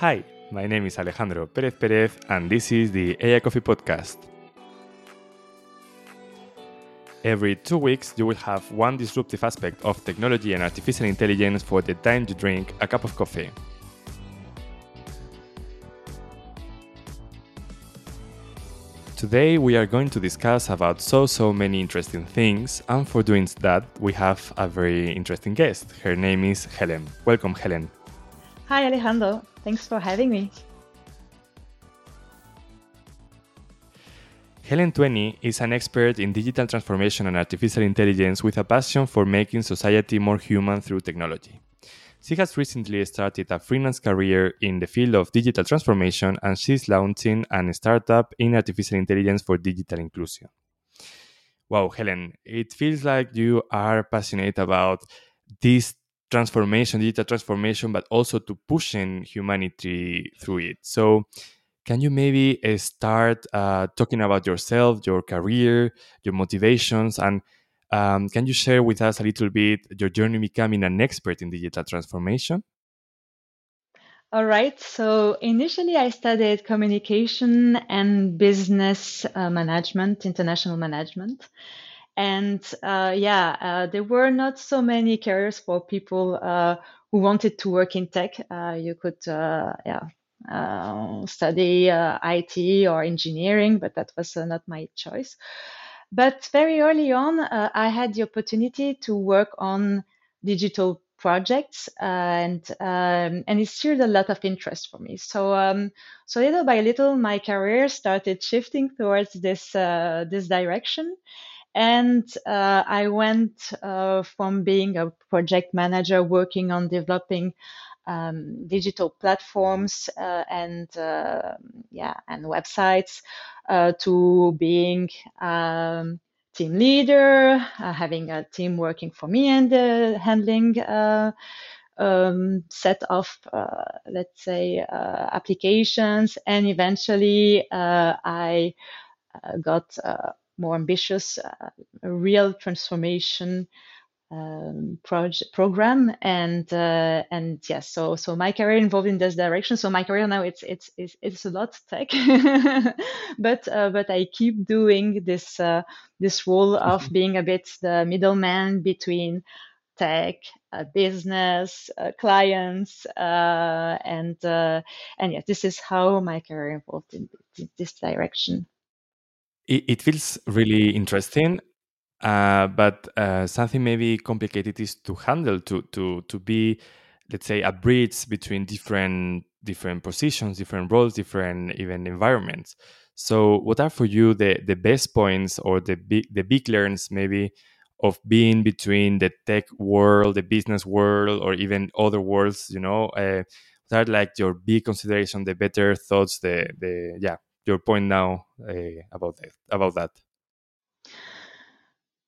Hi, my name is Alejandro Perez Perez, and this is the AI Coffee Podcast. Every two weeks, you will have one disruptive aspect of technology and artificial intelligence for the time you drink a cup of coffee. Today we are going to discuss about so so many interesting things and for doing that we have a very interesting guest. Her name is Helen. Welcome Helen. Hi Alejandro, thanks for having me. Helen Tueni is an expert in digital transformation and artificial intelligence with a passion for making society more human through technology. She has recently started a freelance career in the field of digital transformation and she's launching a startup in artificial intelligence for digital inclusion. Wow, Helen, it feels like you are passionate about this transformation, digital transformation, but also to pushing humanity through it. So, can you maybe uh, start uh, talking about yourself, your career, your motivations, and um, can you share with us a little bit your journey becoming an expert in digital transformation? All right. So initially, I studied communication and business uh, management, international management. And uh, yeah, uh, there were not so many careers for people uh, who wanted to work in tech. Uh, you could, uh, yeah, study IT or engineering, but that was not my choice. But very early on, uh, I had the opportunity to work on digital projects uh, and um, and it stirred a lot of interest for me. So um, so little by little, my career started shifting towards this uh, this direction. And uh, I went uh, from being a project manager working on developing um, digital platforms uh, and uh, yeah and websites uh, to being um, team leader, uh, having a team working for me and uh, handling uh, um, set of let's say applications, and eventually I got more ambitious, a real transformation um, project program. And uh, and yes so so my career involved in this direction. So my career now it's it's it's, it's a lot tech. But uh, but i keep doing this uh, this role of mm-hmm. being a bit the middleman between tech uh, business uh, clients uh, and and yeah this is how my career evolved in, in this direction it, it feels really interesting uh, but uh, something maybe complicated is to handle to to to be, let's say, a bridge between different different positions, different roles, different even environments. So, what are for you the the best points or the big the big learns maybe of being between the tech world, the business world, or even other worlds? You know, uh, are like your big consideration, the better thoughts, the the yeah, your point now uh, about that about that.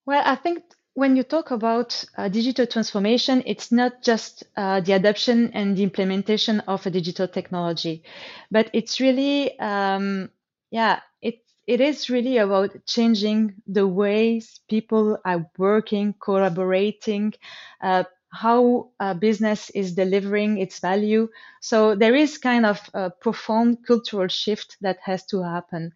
Well, I think when you talk about uh, digital transformation, it's not just uh, the adoption and the implementation of a digital technology, but it's really, um, yeah, it it is really about changing the ways people are working, collaborating, uh, how a business is delivering its value. So there is kind of a profound cultural shift that has to happen.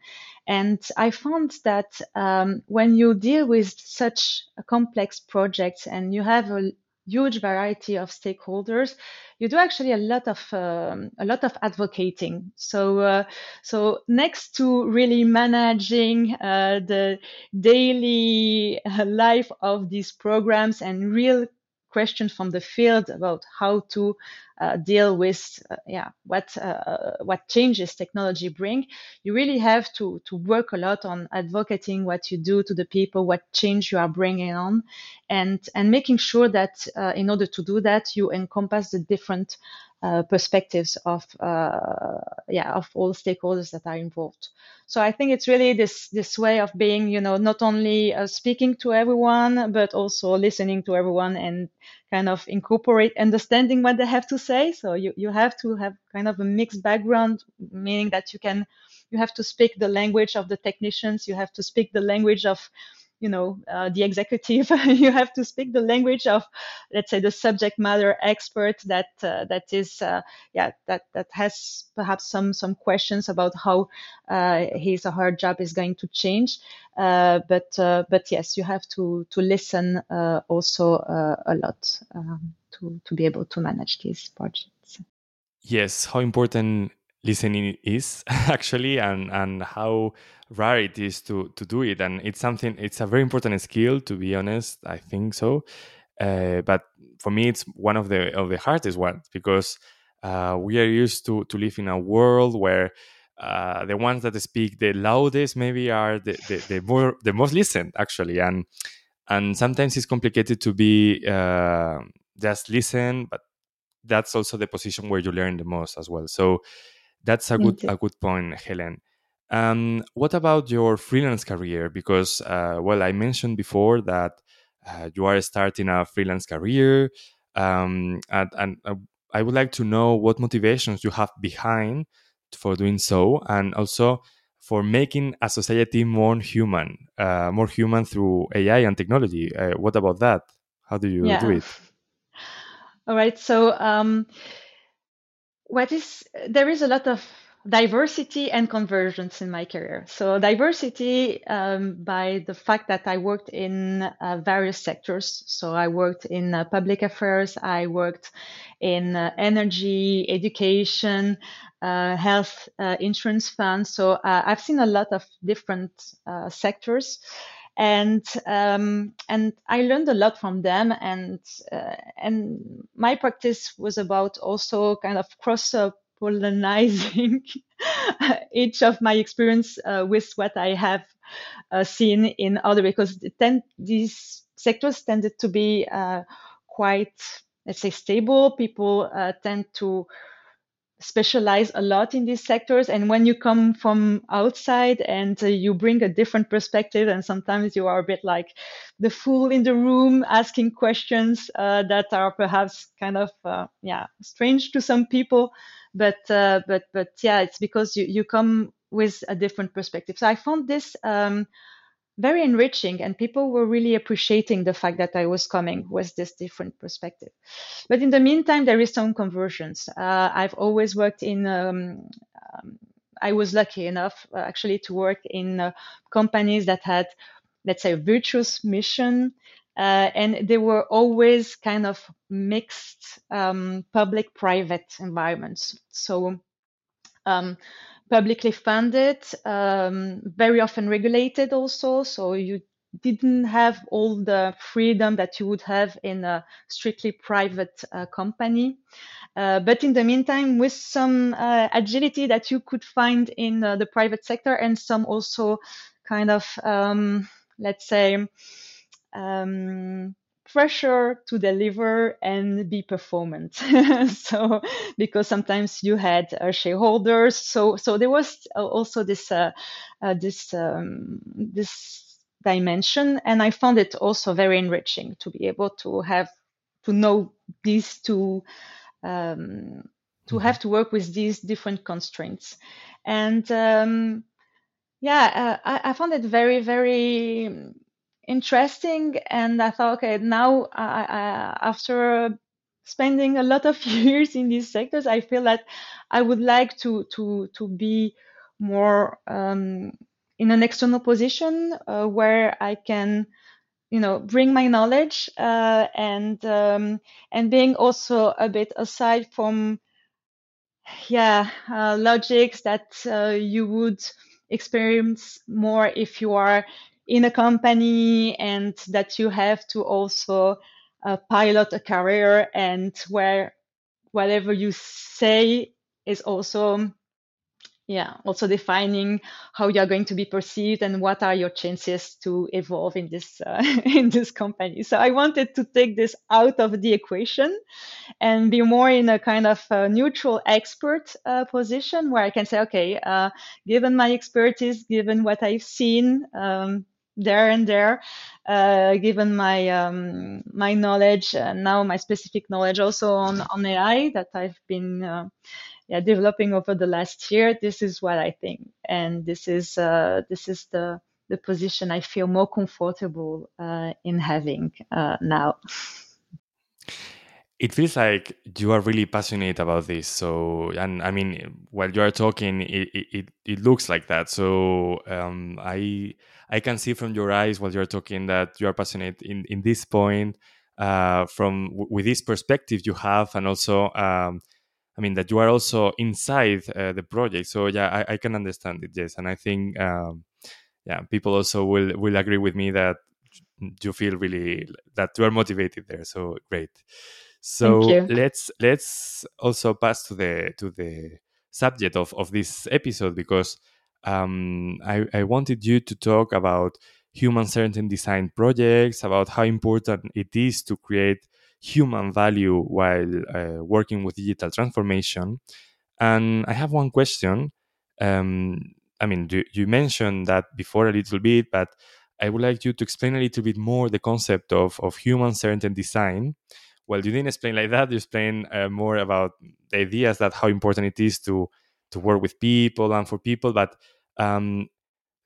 And I found that um, when you deal with such complex projects and you have a huge variety of stakeholders, you do actually a lot of um, a lot of advocating. So uh, so next to really managing uh, the daily uh, life of these programs and real questions from the field about how to uh, deal with uh, yeah what uh, what changes technology bring you really have to to work a lot on advocating what you do to the people what change you are bringing on and and making sure that uh, in order to do that you encompass the different uh, perspectives of uh, yeah of all stakeholders that are involved. So I think it's really this this way of being you know not only uh, speaking to everyone but also listening to everyone and kind of incorporate understanding what they have to say. So you you have to have kind of a mixed background, meaning that you can you have to speak the language of the technicians, you have to speak the language of you know uh, the executive you have to speak the language of let's say the subject matter expert that uh, that is uh, yeah that that has perhaps some some questions about how uh, his or her job is going to change. Uh, but uh, but yes you have to to listen also a lot um, to to be able to manage these projects. Yes how important listening is actually and and how rare it is to to do it. And it's something it's a very important skill to be honest i think so. Uh, but for me it's one of the of the hardest ones because uh, we are used to to live in a world where uh, the ones that speak the loudest maybe are the, the, the more the most listened actually. And and sometimes it's complicated to be uh, just listen but that's also the position where you learn the most as well. So that's a good a good point, Helen. Um, what about your freelance career? Because uh, well, I mentioned before that uh, you are starting a freelance career, um, and, and uh, I would like to know what motivations you have behind for doing so, and also for making a society more human, uh, more human through AI and technology. Uh, what about that? How do you yeah. do it? All right. So. Um, what is there is a lot of diversity and convergence in my career. So diversity um, by the fact that I worked in uh, various sectors. So I worked in uh, public affairs, I worked in uh, energy, education, uh, health, uh, insurance funds. So uh, I've seen a lot of different sectors and um, and I learned a lot from them. And uh, and my practice was about also kind of cross pollinizing each of my experience uh, with what I have uh, seen in other because tend, these sectors tended to be uh, quite let's say stable. People uh, tend to specialize a lot in these sectors. And when you come from outside and uh, you bring a different perspective and sometimes you are a bit like the fool in the room asking questions uh, that are perhaps kind of uh, yeah strange to some people. But uh, but but yeah it's because you you come with a different perspective. So i found this um, very enriching and people were really appreciating the fact that i was coming with this different perspective. But in the meantime there is some conversions. Uh, i've always worked in um, um, i was lucky enough uh, actually to work in uh, companies that had let's say virtuous mission uh, and they were always kind of mixed um, public private environments. So um, publicly funded, um, very often regulated also. So you didn't have all the freedom that you would have in a strictly private uh, company. Uh, but in the meantime, with some uh, agility that you could find in uh, the private sector and some also kind of, um, let's say, um, pressure to deliver and be performant. so because sometimes you had uh, shareholders, so so there was also this uh, uh, this um, this dimension, and I found it also very enriching to be able to have to know these two. Um, to have to work with these different constraints and um, yeah uh, I, I, found it very very interesting and i thought okay now I, I, after spending a lot of years in these sectors i feel that i would like to to to be more um, in an external position uh, where i can you know bring my knowledge uh, and um, and being also a bit aside from yeah uh, logics that uh, you would experience more if you are in a company and that you have to also uh, pilot a career and where whatever you say is also yeah also defining how you're going to be perceived and what are your chances to evolve in this uh, in this company. So i wanted to take this out of the equation and be more in a kind of a neutral expert uh, position where i can say okay uh, given my expertise given what i've seen um, there and there, uh, given my um, my knowledge and now my specific knowledge also on on AI that I've been uh, yeah developing over the last year. This is what I think, and this is uh, this is the the position I feel more comfortable uh, in having uh, now. It feels like you are really passionate about this. So, and I mean, while you are talking, it it, it looks like that. So, um, I I can see from your eyes while you're talking that you are passionate in in this point. Uh, from with this perspective you have, and also um, I mean that you are also inside uh, the project. So yeah, I, I, can understand it. Yes, and I think um, yeah, people also will will agree with me that you feel really that you are motivated there. So great. So let's let's also pass to the to the subject of of this episode because um, I, I wanted you to talk about human centered design projects, about how important it is to create human value while uh, working with digital transformation. And I have one question. Um, I mean, you, you, mentioned that before a little bit, but I would like you to explain a little bit more the concept of, of human centered design. Well, you didn't explain like that. You explained uh, more about the ideas that how important it is to to work with people and for people. But um,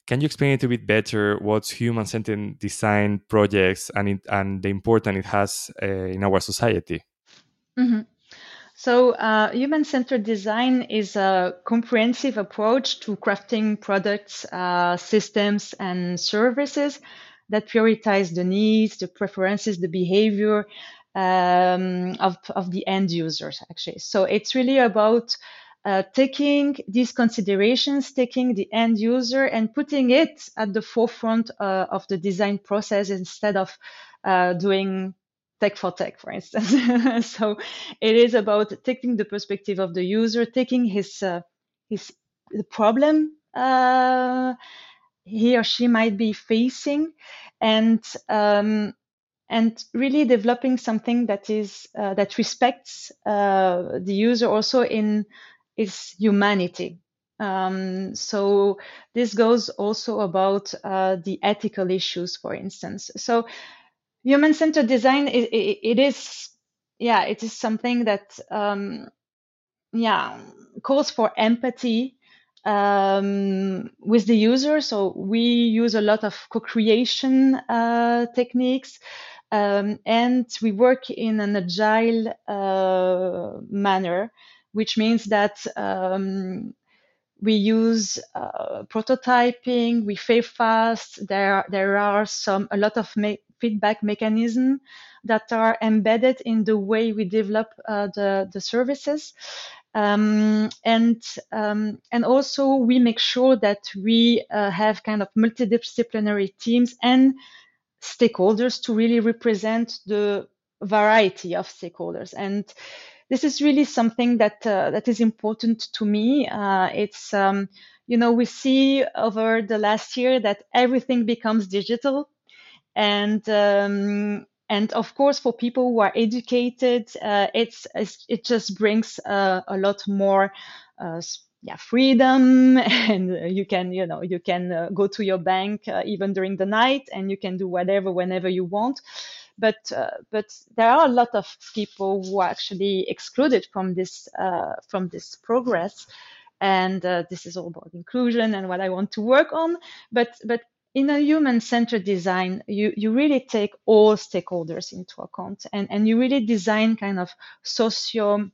can you explain it a bit better what's human centered design projects and it, and the importance it has uh, in our society? Mm-hmm. So, uh, human centered design is a comprehensive approach to crafting products, uh, systems, and services that prioritize the needs, the preferences, the behavior um, of, of the end users, actually. So, it's really about uh, taking these considerations, taking the end user and putting it at the forefront uh, of the design process instead of uh, doing tech for tech, for instance. so it is about taking the perspective of the user, taking his uh, his the problem uh, he or she might be facing, and um, and really developing something that is uh, that respects uh, the user also in is humanity. Um, so this goes also about uh, the ethical issues, for instance. So human-centered design, it, it, it is, yeah, it is something that, um, yeah, calls for empathy um, with the user. So we use a lot of co-creation uh, techniques. Um, and we work in an agile uh, manner which means that um, we use uh, prototyping, we fail fast. There, there are some a lot of feedback mechanisms that are embedded in the way we develop uh, the the services, um, and um, and also we make sure that we uh, have kind of multidisciplinary teams and stakeholders to really represent the variety of stakeholders and this is really something that uh, that is important to me. Uh, it's um, you know we see over the last year that everything becomes digital, and um, and of course for people who are educated, uh, it's, it's, it just brings uh, a lot more uh, yeah freedom. And you can you know you can uh, go to your bank uh, even during the night and you can do whatever whenever you want. But uh, but there are a lot of people who are actually excluded from this from this progress. And uh, this is all about inclusion and what i want to work on. But but in a human-centered design you you really take all stakeholders into account and and you really design kind of socio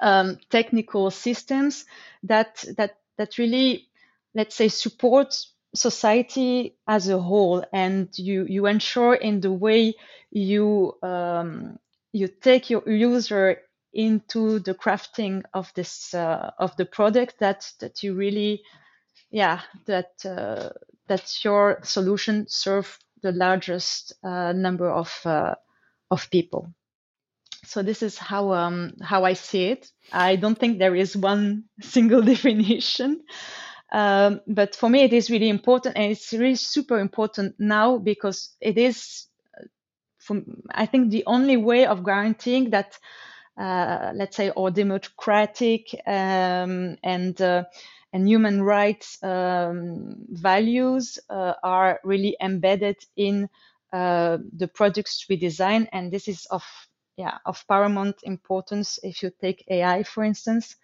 um, technical systems that that that really let's say support society as a whole and you you ensure in the way you um, you take your user into the crafting of this uh, of the product that that you really yeah that uh, that your solution serve the largest uh, number of uh, of people so this is how um, how I see it. I don't think there is one single definition, um, but for me it is really important, and it's really super important now because it is, uh, from I think the only way of guaranteeing that, uh, let's say, our democratic um, and uh, and human rights um, values uh, are really embedded in uh, the products we design, and this is of yeah, of paramount importance if you take AI, for instance,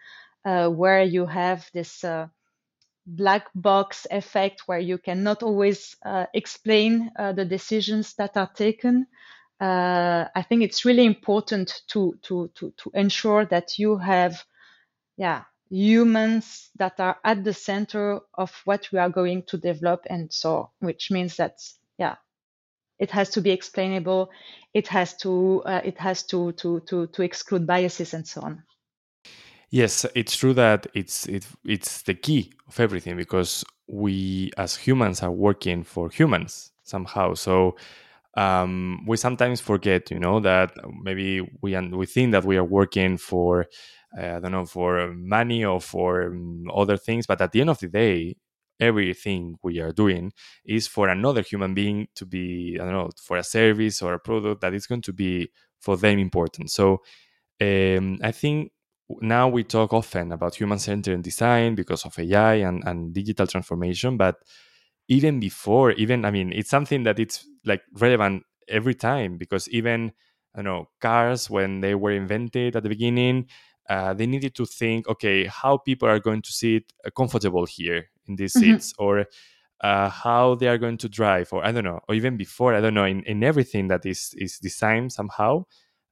uh, where you have this uh, black box effect where you cannot always uh, explain uh, the decisions that are taken. I think it's really important to, to, to, to ensure that you have, yeah, humans that are at the center of what we are going to develop. And so, which means that, yeah, it has to be explainable. It has to, uh, it has to, to, to, to exclude biases and so on. Yes, it's true that it's it, it's the key of everything because we as humans are working for humans somehow. So um, we sometimes forget, you know, that maybe we we think that we are working for uh, I don't know for money or for um, other things, but at the end of the day, everything we are doing is for another human being to be I don't know for a service or a product that is going to be for them important. So um, I think now we talk often about human centered design because of AI and, and digital transformation, but even before, even I mean, it's something that it's like relevant every time because even I know cars when they were invented at the beginning, uh, they needed to think, okay, how people are going to sit uh, comfortable here in these mm-hmm. seats, or uh, how they are going to drive, or I don't know, or even before, I don't know, in, in everything that is is designed somehow,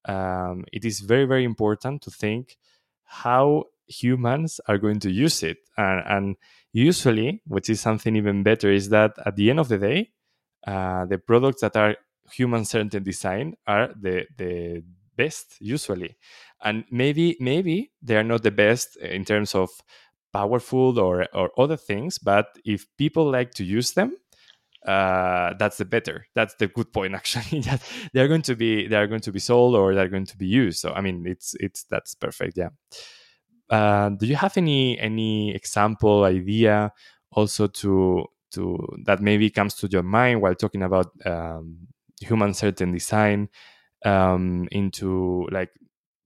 um, it is very very important to think how humans are going to use it. And, and usually, which is something even better, is that at the end of the day, uh, the products that are human centered design are the, the best usually. And maybe maybe they are not the best in terms of powerful or, or other things, but if people like to use them, uh, that's the better. That's the good point actually. that they're going to be they are going to be sold or they're going to be used. So I mean, it's it's that's perfect. Yeah. Uh, do you have any any example idea also to to that maybe comes to your mind while talking about um, human centered design um, into like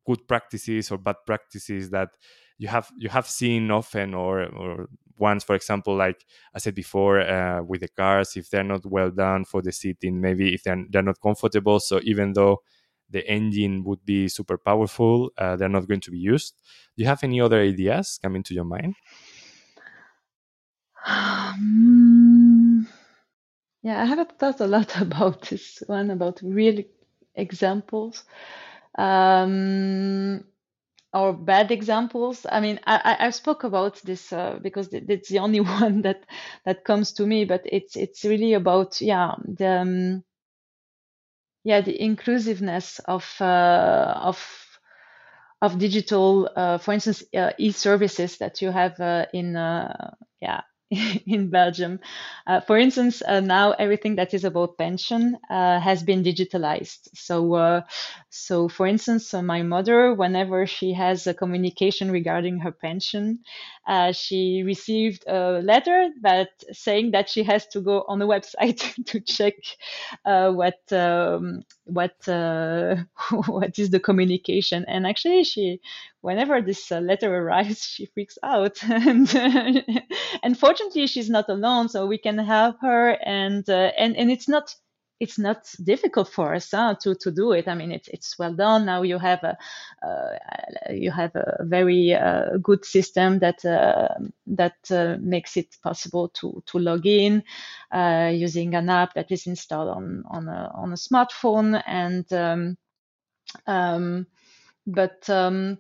good practices or bad practices that you have you have seen often or or ones, for example, like I said before, uh, with the cars, if they're not well done for the seating, maybe if they're, they're not comfortable. So even though the engine would be super powerful, uh, they're not going to be used. Do you have any other ideas coming to your mind? Um, yeah, I haven't thought a lot about this one, about real examples. Um, or bad examples i mean i i spoke about this uh, because it's the only one that that comes to me but it's it's really about yeah the um, yeah the inclusiveness of uh, of of digital uh, for instance uh, e-services that you have uh, in uh, yeah in Belgium. Uh, for instance, uh, now everything that is about pension uh, has been digitalized. So, uh, so for instance, my mother, whenever she has a communication regarding her pension, uh, she received a letter that saying that she has to go on the website to check what um, what what is the communication. And actually, she whenever this uh, letter arrives, she freaks out. and unfortunately, she's not alone, so we can help her. And uh, and and it's not it's not difficult for us huh, to to do it. I mean, it's it's well done. Now you have a uh, you have a very uh, good system that uh, that uh, makes it possible to to log in using an app that is installed on on a on a smartphone and. Um, um, but um,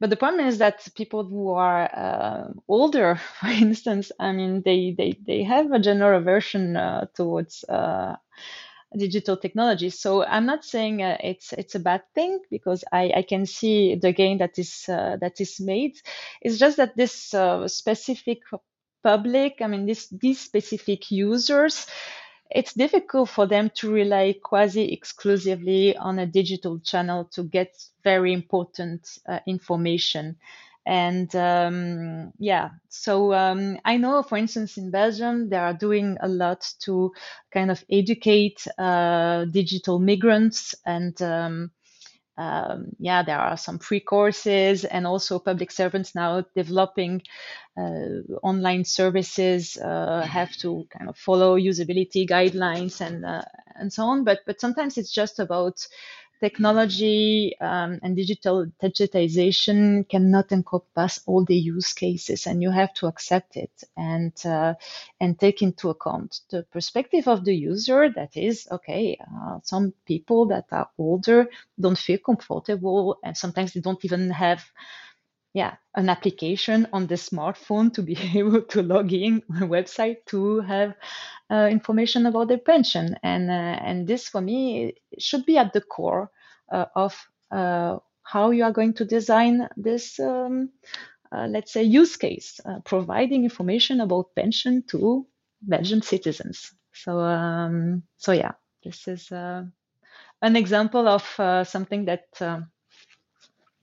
but the problem is that people who are uh, older, for instance, I mean, they they they have a general aversion uh, towards uh, digital technology. So I'm not saying uh, it's it's a bad thing because I, I can see the gain that is uh, that is made. It's just that this uh, specific public, I mean, this these specific users it's difficult for them to rely quasi exclusively on a digital channel to get very important uh, information. And um, yeah, so um, I know, for instance, in Belgium, they are doing a lot to kind of educate uh, digital migrants and um, um, yeah, there are some free courses and also public servants now developing uh, online services uh, have to kind of follow usability guidelines and uh, and so on. But but sometimes it's just about technology um, and digital digitization cannot encompass all the use cases, and you have to accept it and uh, and take into account the perspective of the user. That is, okay, uh, some people that are older don't feel comfortable, and sometimes they don't even have yeah an application on the smartphone to be able to log in on a website to have uh, information about their pension. And uh, and this for me should be at the core uh, of uh, how you are going to design this um, uh, let's say use case uh, providing information about pension to Belgian citizens. So um, so yeah this is an example of something that um,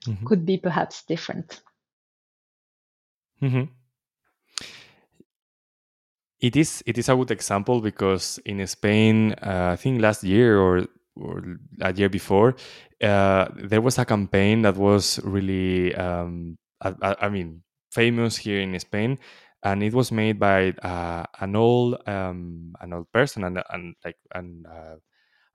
mm-hmm. could be perhaps different. Mm-hmm. It is it is a good example because in Spain, uh, I think last year or or a year before, uh, there was a campaign that was really, um, I, I, mean, famous here in Spain, and it was made by uh, an old um, an old person and and like and uh,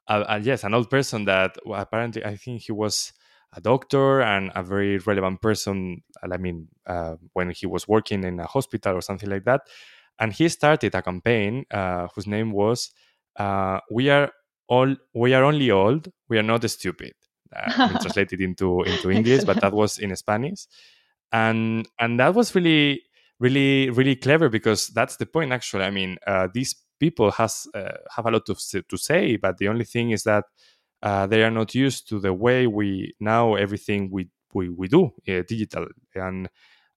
uh, yes, an old person that apparently I think he was a doctor and a very relevant person. I mean, uh, when he was working in a hospital or something like that, and he started a campaign uh, whose name was uh, "We are all we are only old. We are not stupid." Uh, translated into into English, but that was in Spanish, and and that was really really really clever because that's the point. Actually, I mean, uh, these people has uh, have a lot to to say, but the only thing is that uh, they are not used to the way we now everything we we, we do uh, digital. And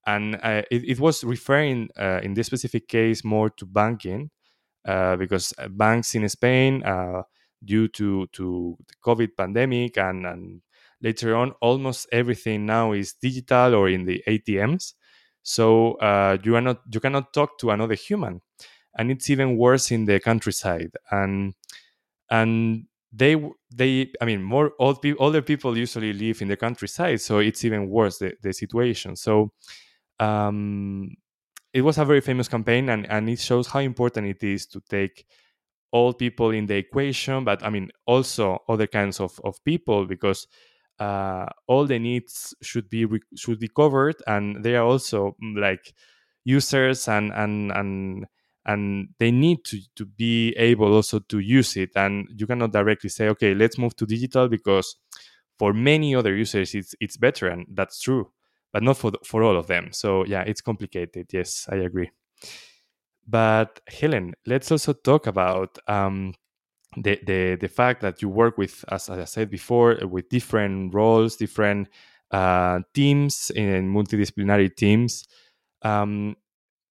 and uh, it, it, was referring uh, in this specific case more to banking uh, because uh, banks in Spain due to to the COVID pandemic and and later on almost everything now is digital or in the ATMs so you are not you cannot talk to another human. And it's even worse in the countryside. And and they they i mean more old people older people usually live in the countryside so it's even worse the, the situation. So um it was a very famous campaign and and it shows how important it is to take old people in the equation but i mean also other kinds of, of people because uh, all the needs should be should be covered and they are also mm, like users and and and and they need to, to be able also to use it. And you cannot directly say okay let's move to digital because for many other users it's it's better and that's true but not for for all of them. So yeah it's complicated. Yes i agree. But helen let's also talk about um, the, the the fact that you work with as, as i said before with different roles different uh, teams in multidisciplinary teams. Um,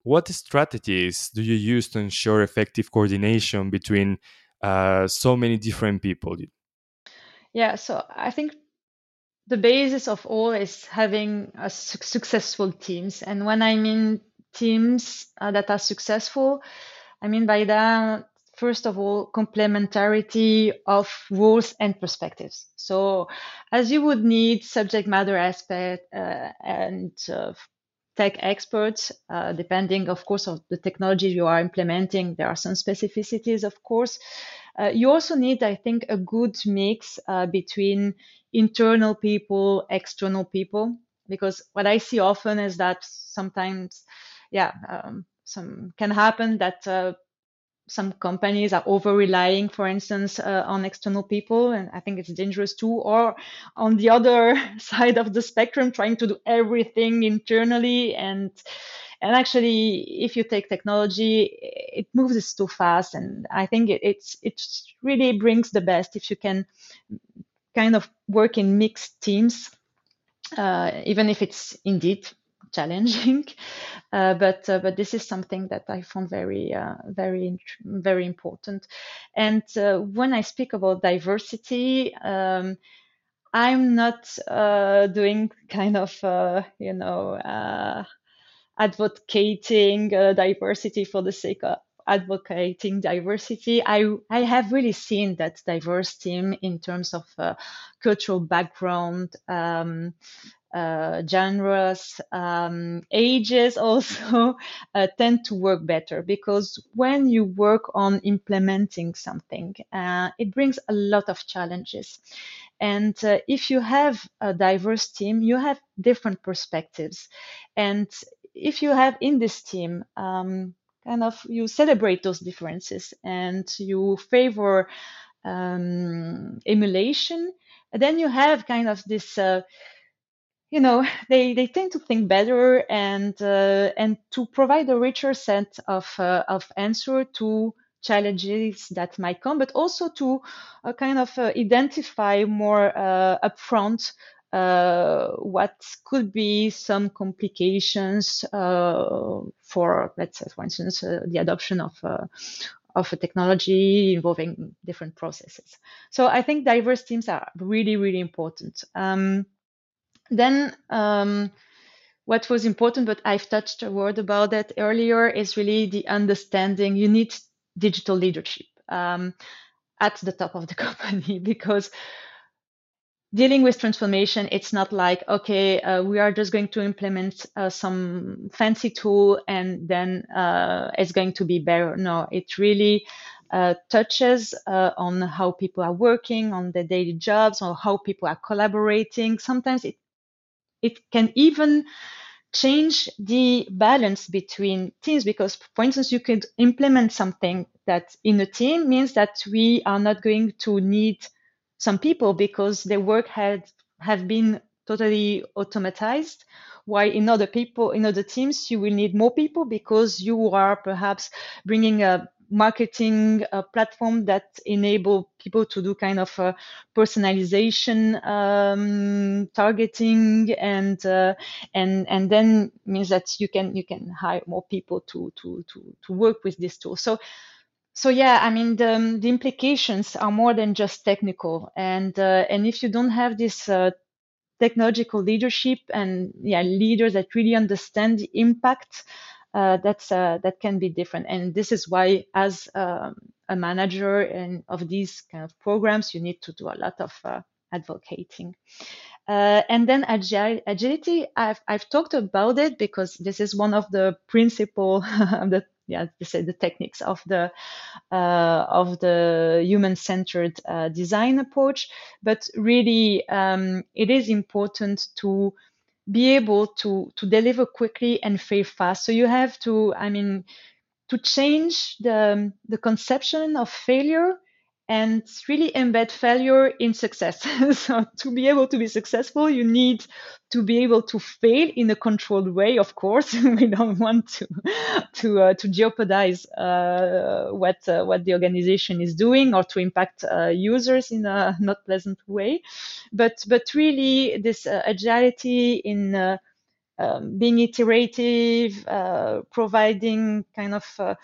what strategies do you use to ensure effective coordination between uh, so many different people? Yeah, so I think the basis of all is having a su- successful teams. And when I mean teams uh, that are successful, I mean by that, first of all, complementarity of roles and perspectives. So, as you would need subject matter aspect uh, and uh, tech experts, uh, depending, of course, of the technology you are implementing. There are some specificities, of course. Uh, you also need, I think, a good mix uh, between internal people, external people, because what I see often is that sometimes, yeah, um, some can happen that uh, some companies are over relying, for instance, uh, on external people, and I think it's dangerous too. Or on the other side of the spectrum, trying to do everything internally, and and actually, if you take technology, it moves us too fast, and I think it, it's it really brings the best if you can kind of work in mixed teams, uh, even if it's indeed challenging. Uh, but uh, but this is something that I found very uh, very very important. And uh, when I speak about diversity. Um, I'm not uh, doing kind of, uh, you know, advocating diversity for the sake of advocating diversity. I, I have really seen that diverse team in terms of uh, cultural background, um, uh, genres, um, ages also uh, tend to work better because when you work on implementing something, uh, it brings a lot of challenges. And uh, if you have a diverse team, you have different perspectives. And if you have in this team, um, kind of you celebrate those differences and you favor um, emulation, then you have kind of this. You know they, they tend to think better and uh, and to provide a richer set of uh, of answer to challenges that might come, but also to uh, kind of uh, identify more uh, upfront uh, what could be some complications for, let's say, for instance, the adoption of of a technology involving different processes. So I think diverse teams are really, really important. Um, then um, what was important, but I've touched a word about that earlier, is really the understanding. You need digital leadership um, at the top of the company because dealing with transformation it's not like okay uh, we are just going to implement uh, some fancy tool and then uh, it's going to be better. No it really uh, touches uh, on how people are working on their daily jobs or how people are collaborating. Sometimes it it can even change the balance between teams because for instance you could implement something that in a team means that we are not going to need some people because their work had have been totally automatized. While in other people in other teams you will need more people because you are perhaps bringing a marketing uh, platform that enable people to do kind of a personalization um, targeting and uh, and and then means that you can you can hire more people to to to to work with this tool. So so yeah i mean the, the implications are more than just technical. And uh, and if you don't have this uh, technological leadership and yeah leaders that really understand the impact uh, that's uh, that can be different. And this is why, as um, a manager and of these kind of programs, you need to do a lot of uh, advocating. Uh, and then agil- agility, I've, I've talked about it because this is one of the principal, the yeah, say the techniques of the uh, of the human-centered uh, design approach. But really, um, it is important to be able to to deliver quickly and fail fast. So you have to, I mean, to change the the conception of failure and really embed failure in success. so to be able to be successful, you need to be able to fail in a controlled way. Of course, we don't want to to uh, to jeopardize uh, what uh, what the organization is doing or to impact uh, users in a not pleasant way. But but really, this uh, agility in uh, um, being iterative, providing kind of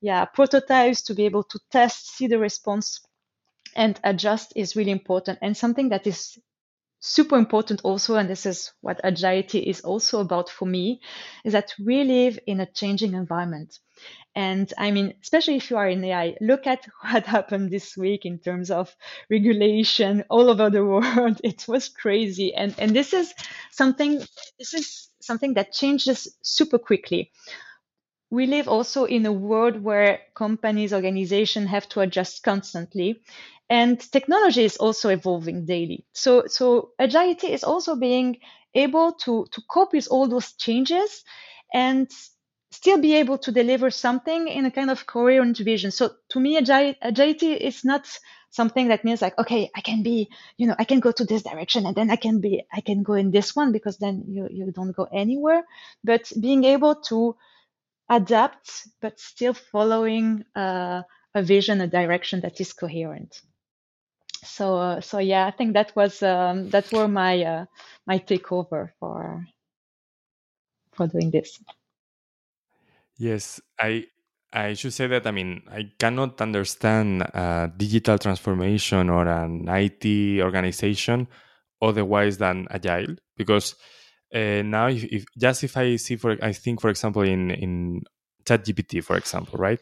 yeah prototypes to be able to test see the response and adjust is really important and something that is super important also and this is what agility is also about for me is that we live in a changing environment. And i mean especially if you are in ai look at what happened this week in terms of regulation all over the world. It was crazy. And and this is something this is something that changes super quickly we live also in a world where companies, organizations have to adjust constantly. And technology is also evolving daily. So, so agility is also being able to, to cope with all those changes and still be able to deliver something in a kind of coherent vision. So to me, agility is not something that means like, okay, I can be, you know, I can go to this direction and then I can be, I can go in this one because then you, you don't go anywhere. But being able to adapt, but still following uh, a vision, a direction that is coherent. So, uh, so yeah, I think that was um, that were my uh, my takeover for for doing this. Yes, I I should say that I mean I cannot understand digital transformation or an IT organization otherwise than agile because uh, now if, if, just if i see for i think for example in in ChatGPT, for example right?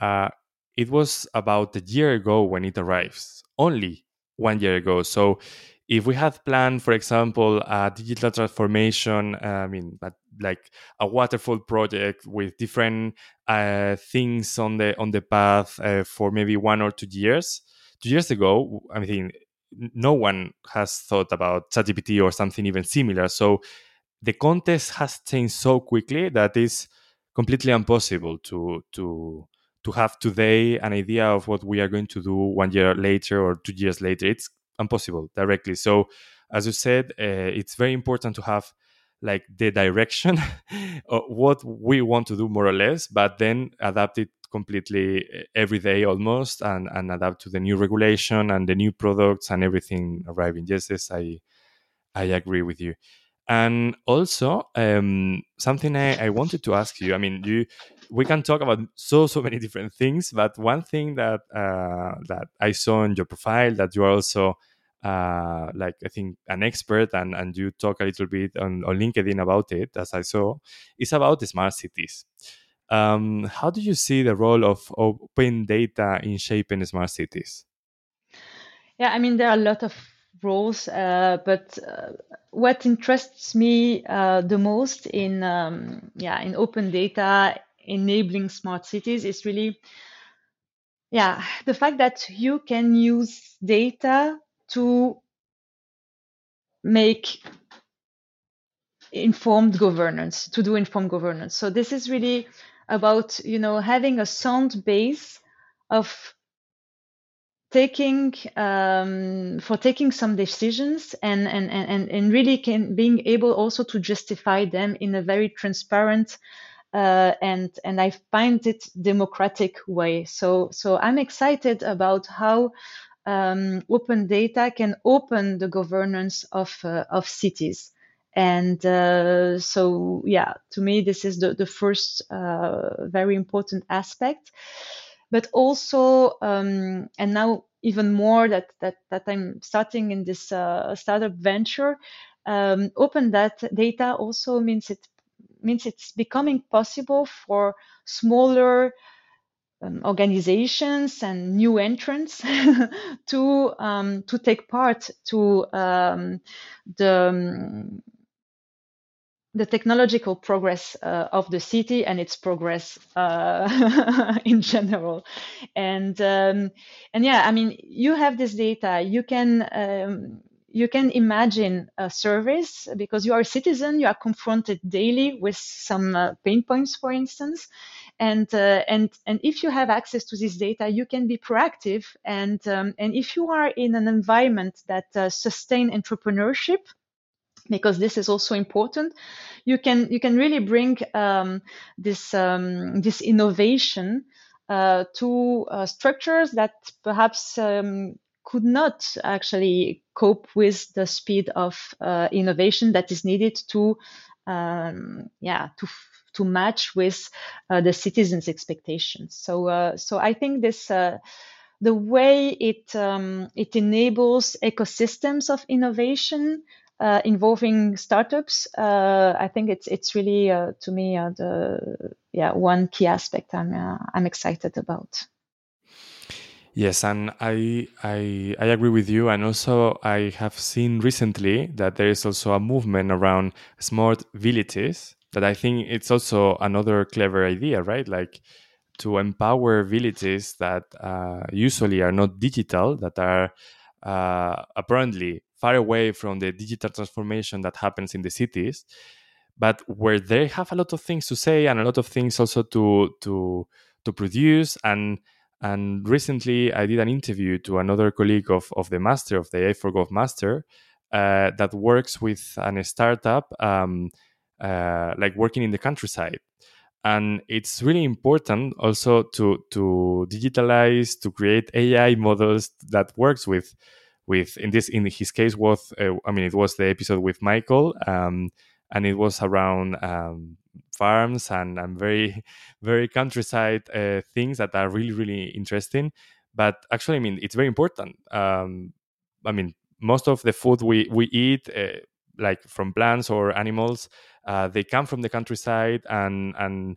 Uh, it was about a year ago when it arrives only one year ago. So if we had planned for example a digital transformation i mean but like a waterfall project with different uh, things on the on the path uh, for maybe one or two years two years ago i mean no one has thought about ChatGPT or something even similar. So the context has changed so quickly that it's completely impossible to to to have today an idea of what we are going to do one year later or two years later. It's impossible directly. So, as you said, uh, it's very important to have like the direction of what we want to do more or less, but then adapt it completely eh, every day almost and, and adapt to the new regulation and the new products and everything arriving. Yes, yes, I I agree with you. And also, um, something I, I wanted to ask you. I mean, you we can talk about so so many different things, but one thing that uh, that I saw in your profile that you are also uh, like I think an expert and and you talk a little bit on, on LinkedIn about it, as I saw, is about smart cities. Um, how do you see the role of open data in shaping smart cities? Yeah, I mean there are a lot of roles, uh, but uh, what interests me uh, the most in um, yeah in open data enabling smart cities is really yeah the fact that you can use data to make informed governance to do informed governance so this is really about you know having a sound base of taking um, for taking some decisions and, and and and really can being able also to justify them in a very transparent uh, and and I find it democratic way. So so I'm excited about how um, open data can open the governance of uh, of cities. And uh, so, yeah, to me, this is the, the first uh, very important aspect but also um, and now even more that that that I'm starting in this uh, startup venture. Um, open that data also means it means it's becoming possible for smaller um, organizations and new entrants to um, to take part to um, the um, the technological progress uh, of the city and its progress uh, in general. And um, and yeah i mean you have this data. You can um, you can imagine a service because you are a citizen. You are confronted daily with some uh, pain points for instance. And uh, and and if you have access to this data you can be proactive. And um, and if you are in an environment that uh, sustain entrepreneurship because this is also important you can you can really bring um, this um, this innovation uh, to uh, structures that perhaps um, could not actually cope with the speed of uh, innovation that is needed to um, yeah to to match with uh, the citizens expectations. So uh, so i think this uh, the way it um, it enables ecosystems of innovation uh, involving startups, uh, I think it's it's really uh, to me uh, the yeah one key aspect I'm uh, I'm excited about. Yes, and I, I I agree with you, and also I have seen recently that there is also a movement around smart villages that I think it's also another clever idea, right? Like to empower villages that uh, usually are not digital, that are apparently far away from the digital transformation that happens in the cities, but where they have a lot of things to say and a lot of things also to to to produce. And and recently I did an interview to another colleague of, of the master of the AI4Gov master uh, that works with an startup um, uh, like working in the countryside. And it's really important also to to digitalize to create ai models that works with with in this in his case was uh, i mean it was the episode with michael um, and it was around um, farms and, and very very countryside uh, things that are really really interesting. But actually i mean it's very important. Um, i mean most of the food we we eat uh, like from plants or animals uh, they come from the countryside and and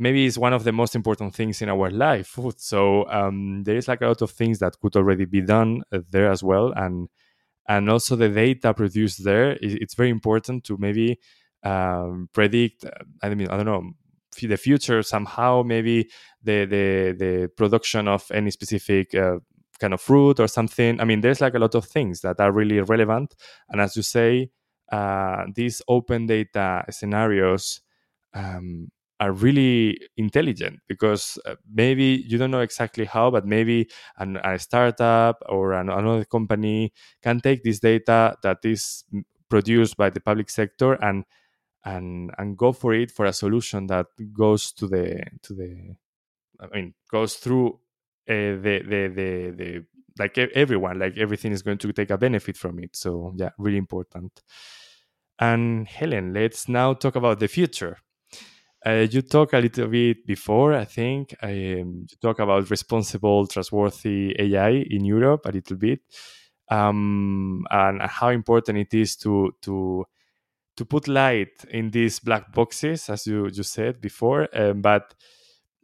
maybe it's one of the most important things in our life so um, there is like a lot of things that could already be done uh, there as well and and also the data produced there it's very important to maybe um, predict uh, i mean i don't know the future somehow maybe the the the production of any specific uh, kind of fruit or something. I mean, there's like a lot of things that are really relevant. And as you say, uh, these open data scenarios um, are really intelligent because uh, maybe you don't know exactly how, but maybe an, a startup or an, another company can take this data that is produced by the public sector and and and go for it for a solution that goes to the to the I mean goes through uh, the, the the the like everyone like everything is going to take a benefit from it. So yeah really important. And helen let's now talk about the future uh, you talk a little bit before i think um, you talk about responsible trustworthy ai in europe a little bit um, and how important it is to to to put light in these black boxes as you just said before um, but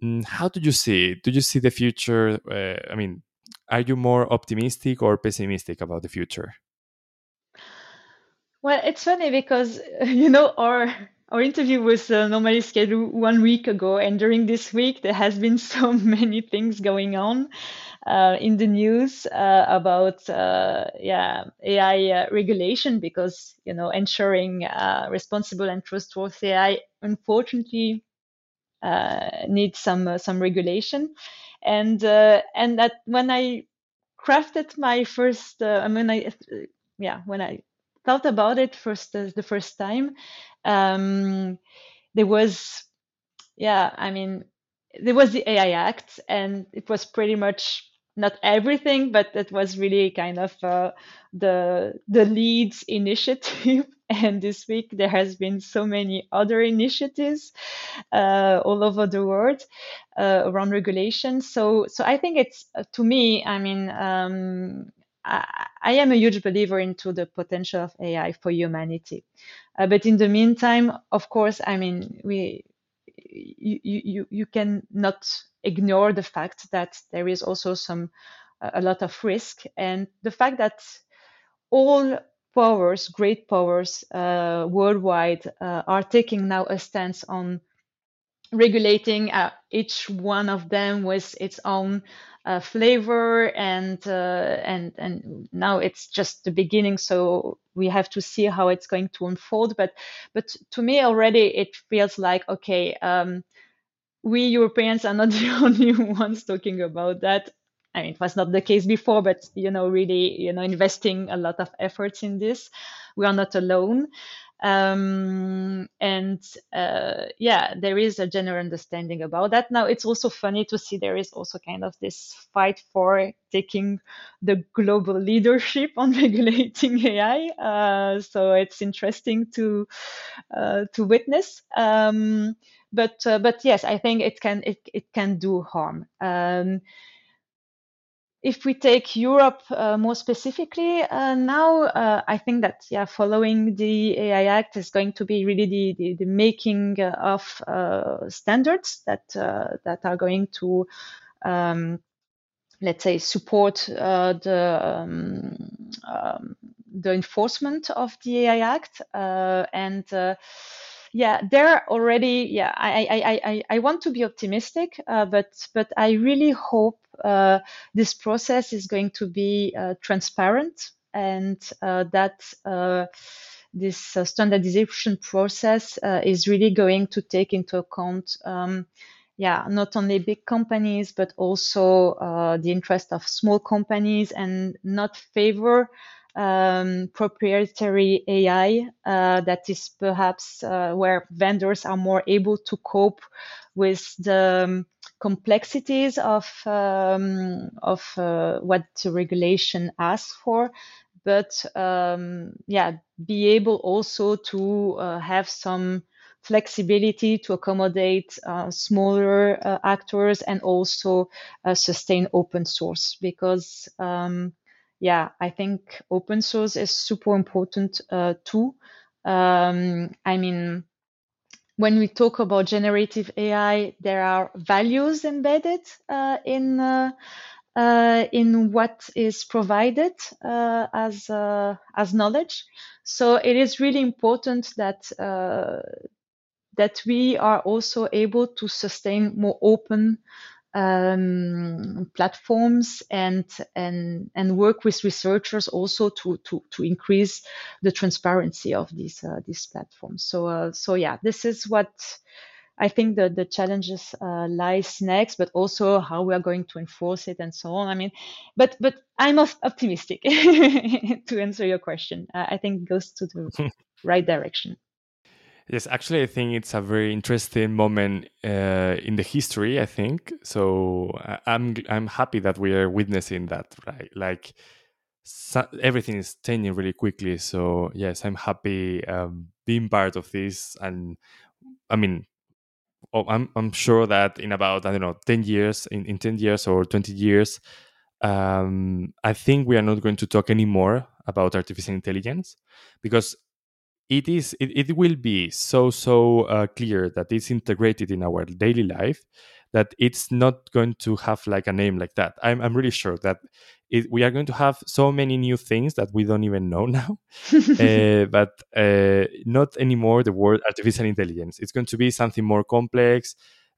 Mm, how do you see it? Do you see the future? Uh, I mean, are you more optimistic or pessimistic about the future? Well, it's funny because you know our our interview was uh, normally scheduled one week ago, and during this week there has been so many things going on uh, in the news uh, about uh, yeah AI uh, regulation because you know ensuring uh, responsible and trustworthy AI unfortunately needs some some regulation, and and that when I crafted my first, I mean, I yeah, when I thought about it first the first time, um, there was yeah, I mean, there was the AI Act, and it was pretty much not everything, but it was really kind of uh, the the leads initiative. and this week there has been so many other initiatives uh, all over the world uh, around regulation. So so I think it's uh, to me. I mean. Um, I, am a huge believer into the potential of AI for humanity, uh, but in the meantime, of course, I mean we you, you, you can not ignore the fact that there is also some a lot of risk and the fact that all powers, great powers uh, worldwide, uh, are taking now a stance on regulating uh, each one of them with its own uh, flavor and uh, and and now it's just the beginning so we have to see how it's going to unfold but but to me already it feels like okay um, we Europeans are not the only ones talking about that. I mean, it was not the case before, but you know, really, you know, investing a lot of efforts in this. We are not alone, um, and uh, yeah, there is a general understanding about that. Now, it's also funny to see there is also kind of this fight for taking the global leadership on regulating AI. Uh, so it's interesting to uh, to witness. Um, but uh, but yes, I think it can it, it can do harm. Um, if we take Europe uh, more specifically, uh, now uh, I think that yeah, following the AI Act is going to be really the the, the making of uh, standards that uh, that are going to um, let's say support uh, the um, um, the enforcement of the AI Act. And yeah there are already yeah i i i i want to be optimistic uh, but but i really hope uh, this process is going to be uh, transparent and uh, that uh, this uh, standardization process is really going to take into account um, yeah not only big companies but also the interest of small companies and not favor um, proprietary AI uh, that is perhaps uh, where vendors are more able to cope with the um, complexities of um, of uh, what the regulation asks for, but um, yeah, be able also to uh, have some flexibility to accommodate uh, smaller uh, actors and also sustain open source because um, yeah, I think open source is super important uh, too. Um, I mean, when we talk about generative AI, there are values embedded uh, in uh, uh in what is provided uh, as uh, as knowledge. So it is really important that that we are also able to sustain more open um, platforms and and and work with researchers also to to to increase the transparency of these uh, these platforms. So uh, so yeah, this is what I think the the challenges uh, lies next, but also how we are going to enforce it and so on. I mean, but but I'm optimistic to answer your question. I think it goes to the right direction. Yes, actually, I think it's a very interesting moment uh, in the history. I think so. I'm I'm happy that we are witnessing that. Right, like so, everything is changing really quickly. So yes, I'm happy um, being part of this. And I mean, oh, I'm I'm sure that in about I don't know ten years, in, in ten years or twenty years, um, I think we are not going to talk anymore about artificial intelligence because it is it, it will be so so uh, clear that it's integrated in our daily life that it's not going to have like a name like that. I'm, I'm really sure that it, we are going to have so many new things that we don't even know now uh, but uh, not anymore the word artificial intelligence. It's going to be something more complex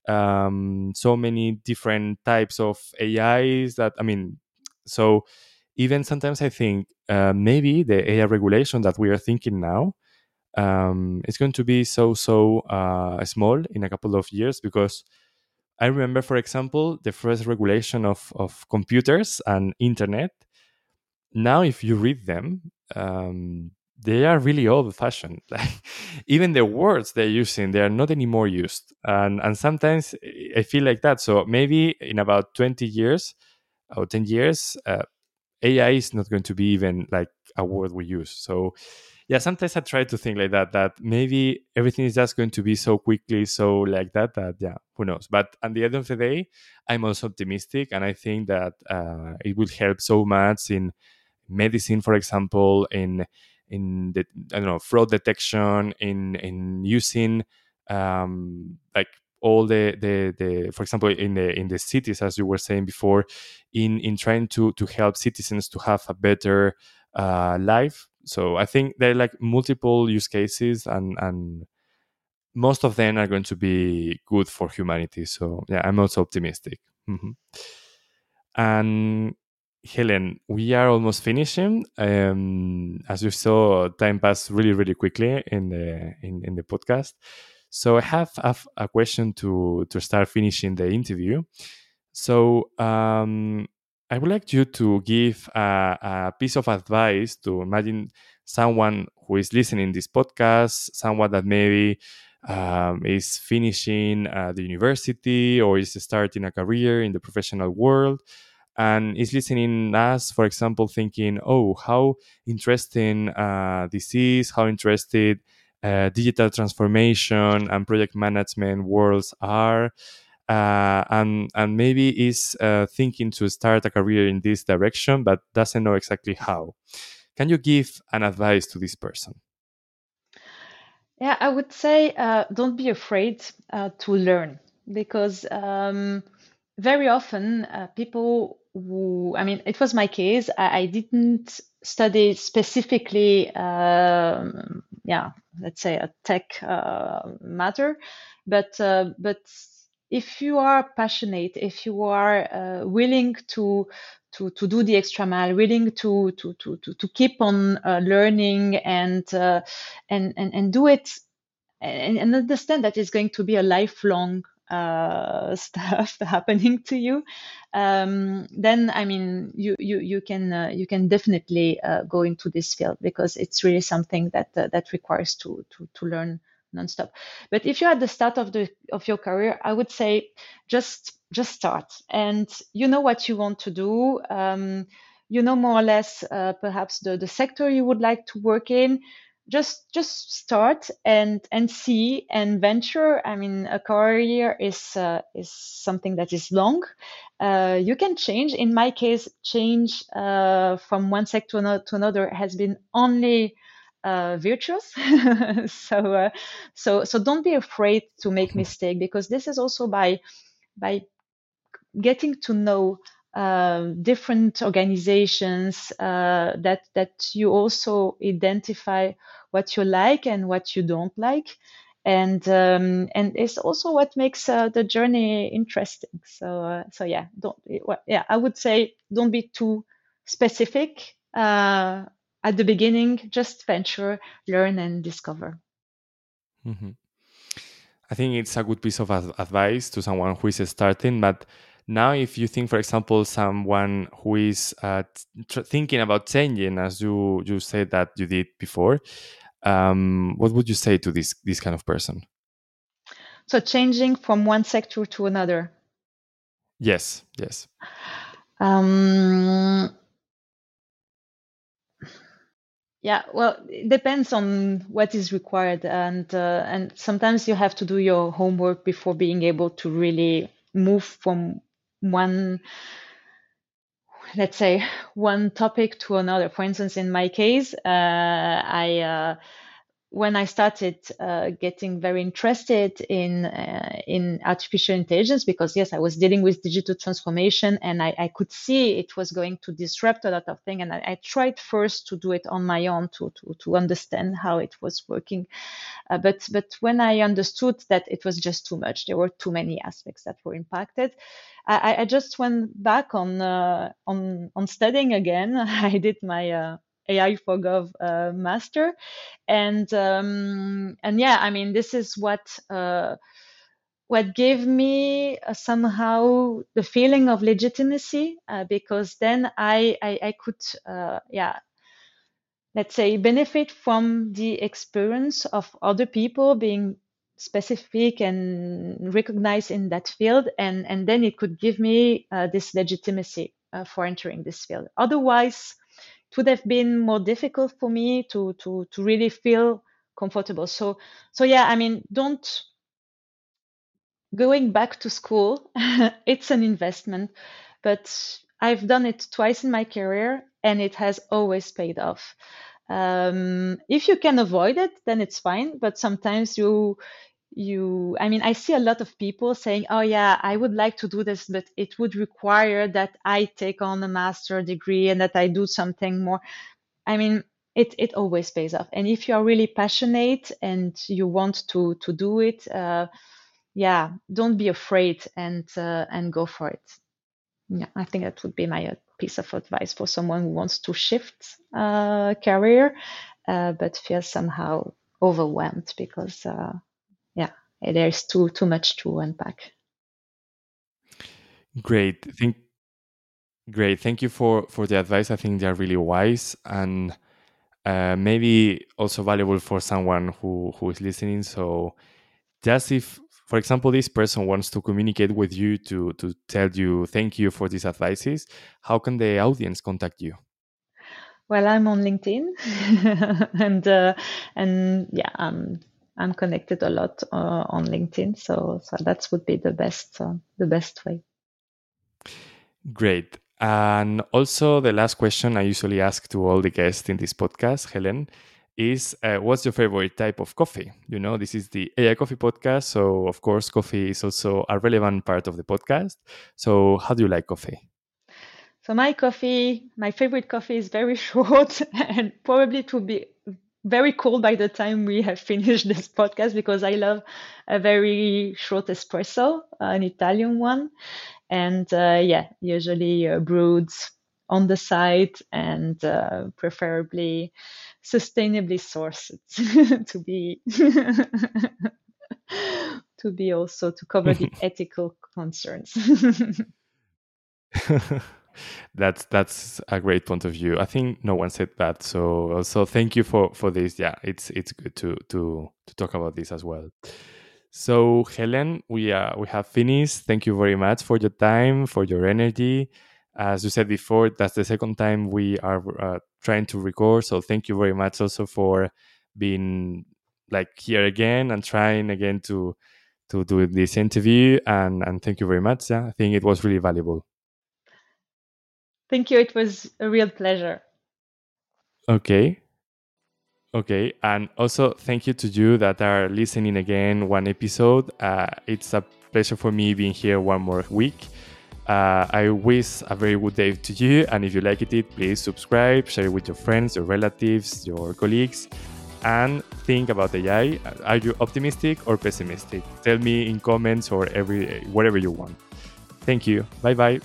um, so many different types of ais that i mean so even sometimes i think uh, maybe the ai regulation that we are thinking now um, it's going to be so so uh, small in a couple of years because I remember, for example, the first regulation of of computers and internet. Now, if you read them, um, they are really old fashioned. Like even the words they're using, they are not anymore used, and and sometimes I feel like that. So maybe in about twenty years or ten years, uh, AI is not going to be even like a word we use. So yeah, sometimes I try to think like that, that maybe everything is just going to be so quickly, so like that, that yeah, who knows. But at the end of the day, I'm also optimistic. And I think that uh, it will help so much in medicine, for example, in in the I don't know fraud detection, in in using um, like all the, the the for example in the in the cities as you were saying before in in trying to to help citizens to have a better uh, life so I think there are like multiple use cases, and and most of them are going to be good for humanity. So yeah, I'm also optimistic. Mm-hmm. And Helen, we are almost finishing. Um, as you saw, time passed really, really quickly in the in, in the podcast. So I have, have a question to to start finishing the interview. So um, I would like you to give a, a, piece of advice to imagine someone who is listening this podcast, someone that maybe um, is finishing uh, the university or is starting a career in the professional world and is listening us, for example, thinking, oh, how interesting uh, this is, how interested uh, digital transformation and project management worlds are uh, and and maybe is uh, thinking to start a career in this direction but doesn't know exactly how. Can you give an advice to this person? Yeah i would say uh, don't be afraid uh, to learn because um, very often uh, people who i mean it was my case. I, I didn't study specifically um, yeah let's say a tech uh, matter but but if you are passionate, if you are uh, willing to to to do the extra mile, willing to to to to, to keep on uh, learning and, uh, and and and do it, and, and, understand that it's going to be a lifelong uh, stuff happening to you, um, then I mean you you you can uh, you can definitely uh, go into this field because it's really something that that requires to to to learn nonstop. But if you're at the start of the of your career, I would say just just start, and you know what you want to do. Um, you know more or less uh, perhaps the the sector you would like to work in. Just just start and and see and venture. I mean, a career is uh, is something that is long. Uh, you can change. In my case, change uh, from one sector to another has been only uh, virtuous. so uh, so so don't be afraid to make mm-hmm. mistake because this is also by by getting to know uh, different organizations uh, that that you also identify what you like and what you don't like and um, and it's also what makes uh, the journey interesting. So uh, so yeah, don't well, yeah I would say don't be too specific uh, at the beginning. Just venture, learn, and discover. Mm-hmm. I think it's a good piece of advice to someone who is starting, but now if you think for example someone who is uh, tr- thinking about changing as you you said that you did before um, what would you say to this this kind of person? So changing from one sector to another. Yes. Yes. Um, yeah. Well, it depends on what is required, and uh, and sometimes you have to do your homework before being able to really move from one let's say one topic to another. For instance, in my case, uh, I uh, when I started uh, getting very interested in uh, in artificial intelligence, because yes, I was dealing with digital transformation, and I, I could see it was going to disrupt a lot of things, and I, I, tried first to do it on my own to to, to understand how it was working, uh, but but when I understood that it was just too much, there were too many aspects that were impacted. I, I just went back on uh, on on studying again. I did my uh, AI for Gov uh, master, and um, and yeah, I mean this is what uh, what gave me uh, somehow the feeling of legitimacy uh, because then I I, I could uh, yeah let's say benefit from the experience of other people being specific and recognized in that field and and then it could give me uh, this legitimacy for entering this field. Otherwise it would have been more difficult for me to to to really feel comfortable. So so yeah i mean don't going back to school it's an investment but i've done it twice in my career and it has always paid off. Um, if you can avoid it then it's fine but sometimes you you i mean i see a lot of people saying oh yeah i would like to do this but it would require that i take on a master degree and that i do something more. I mean it it always pays off. And if you are really passionate and you want to to do it uh, yeah don't be afraid and uh, and go for it. Yeah i think that would be my uh, piece of advice for someone who wants to shift uh, career uh, but feels somehow overwhelmed because uh, yeah, there's too too much to unpack. Great. Thank great. Thank you for for the advice. I think they are really wise and uh, maybe also valuable for someone who who is listening. So just if for example this person wants to communicate with you to to tell you thank you for these advices how can the audience contact you well i'm on linkedin and uh, and yeah i'm I'm connected a lot uh, on LinkedIn, so so that would be the best uh, the best way. Great. And also, the last question I usually ask to all the guests in this podcast, Helen, is uh, what's your favorite type of coffee? You know, this is the AI Coffee podcast. So, of course, coffee is also a relevant part of the podcast. So, how do you like coffee? So, my coffee, my favorite coffee is very short and probably it would be very cool by the time we have finished this podcast because I love a very short espresso, an Italian one. And uh, yeah, usually uh, brewed on the side and uh, preferably sustainably sourced to be to be also to cover the ethical concerns that's that's a great point of view. I think no one said that, so so thank you for for this. Yeah, it's it's good to to to talk about this as well. So Helen, we uh, we have finished. Thank you very much for your time, for your energy. As you said before, that's the second time we are uh, trying to record. So thank you very much also for being like here again and trying again to to do this interview. And and thank you very much. Yeah, I think it was really valuable. Thank you. It was a real pleasure. Okay. Okay. And also, thank you to you that are listening again one episode. Uh, it's a pleasure for me being here one more week. Uh, I wish a very good day to you. And if you liked it, please subscribe, share it with your friends, your relatives, your colleagues. And think about AI? Are you optimistic or pessimistic? Tell me in comments or every whatever you want. Thank you. Bye bye.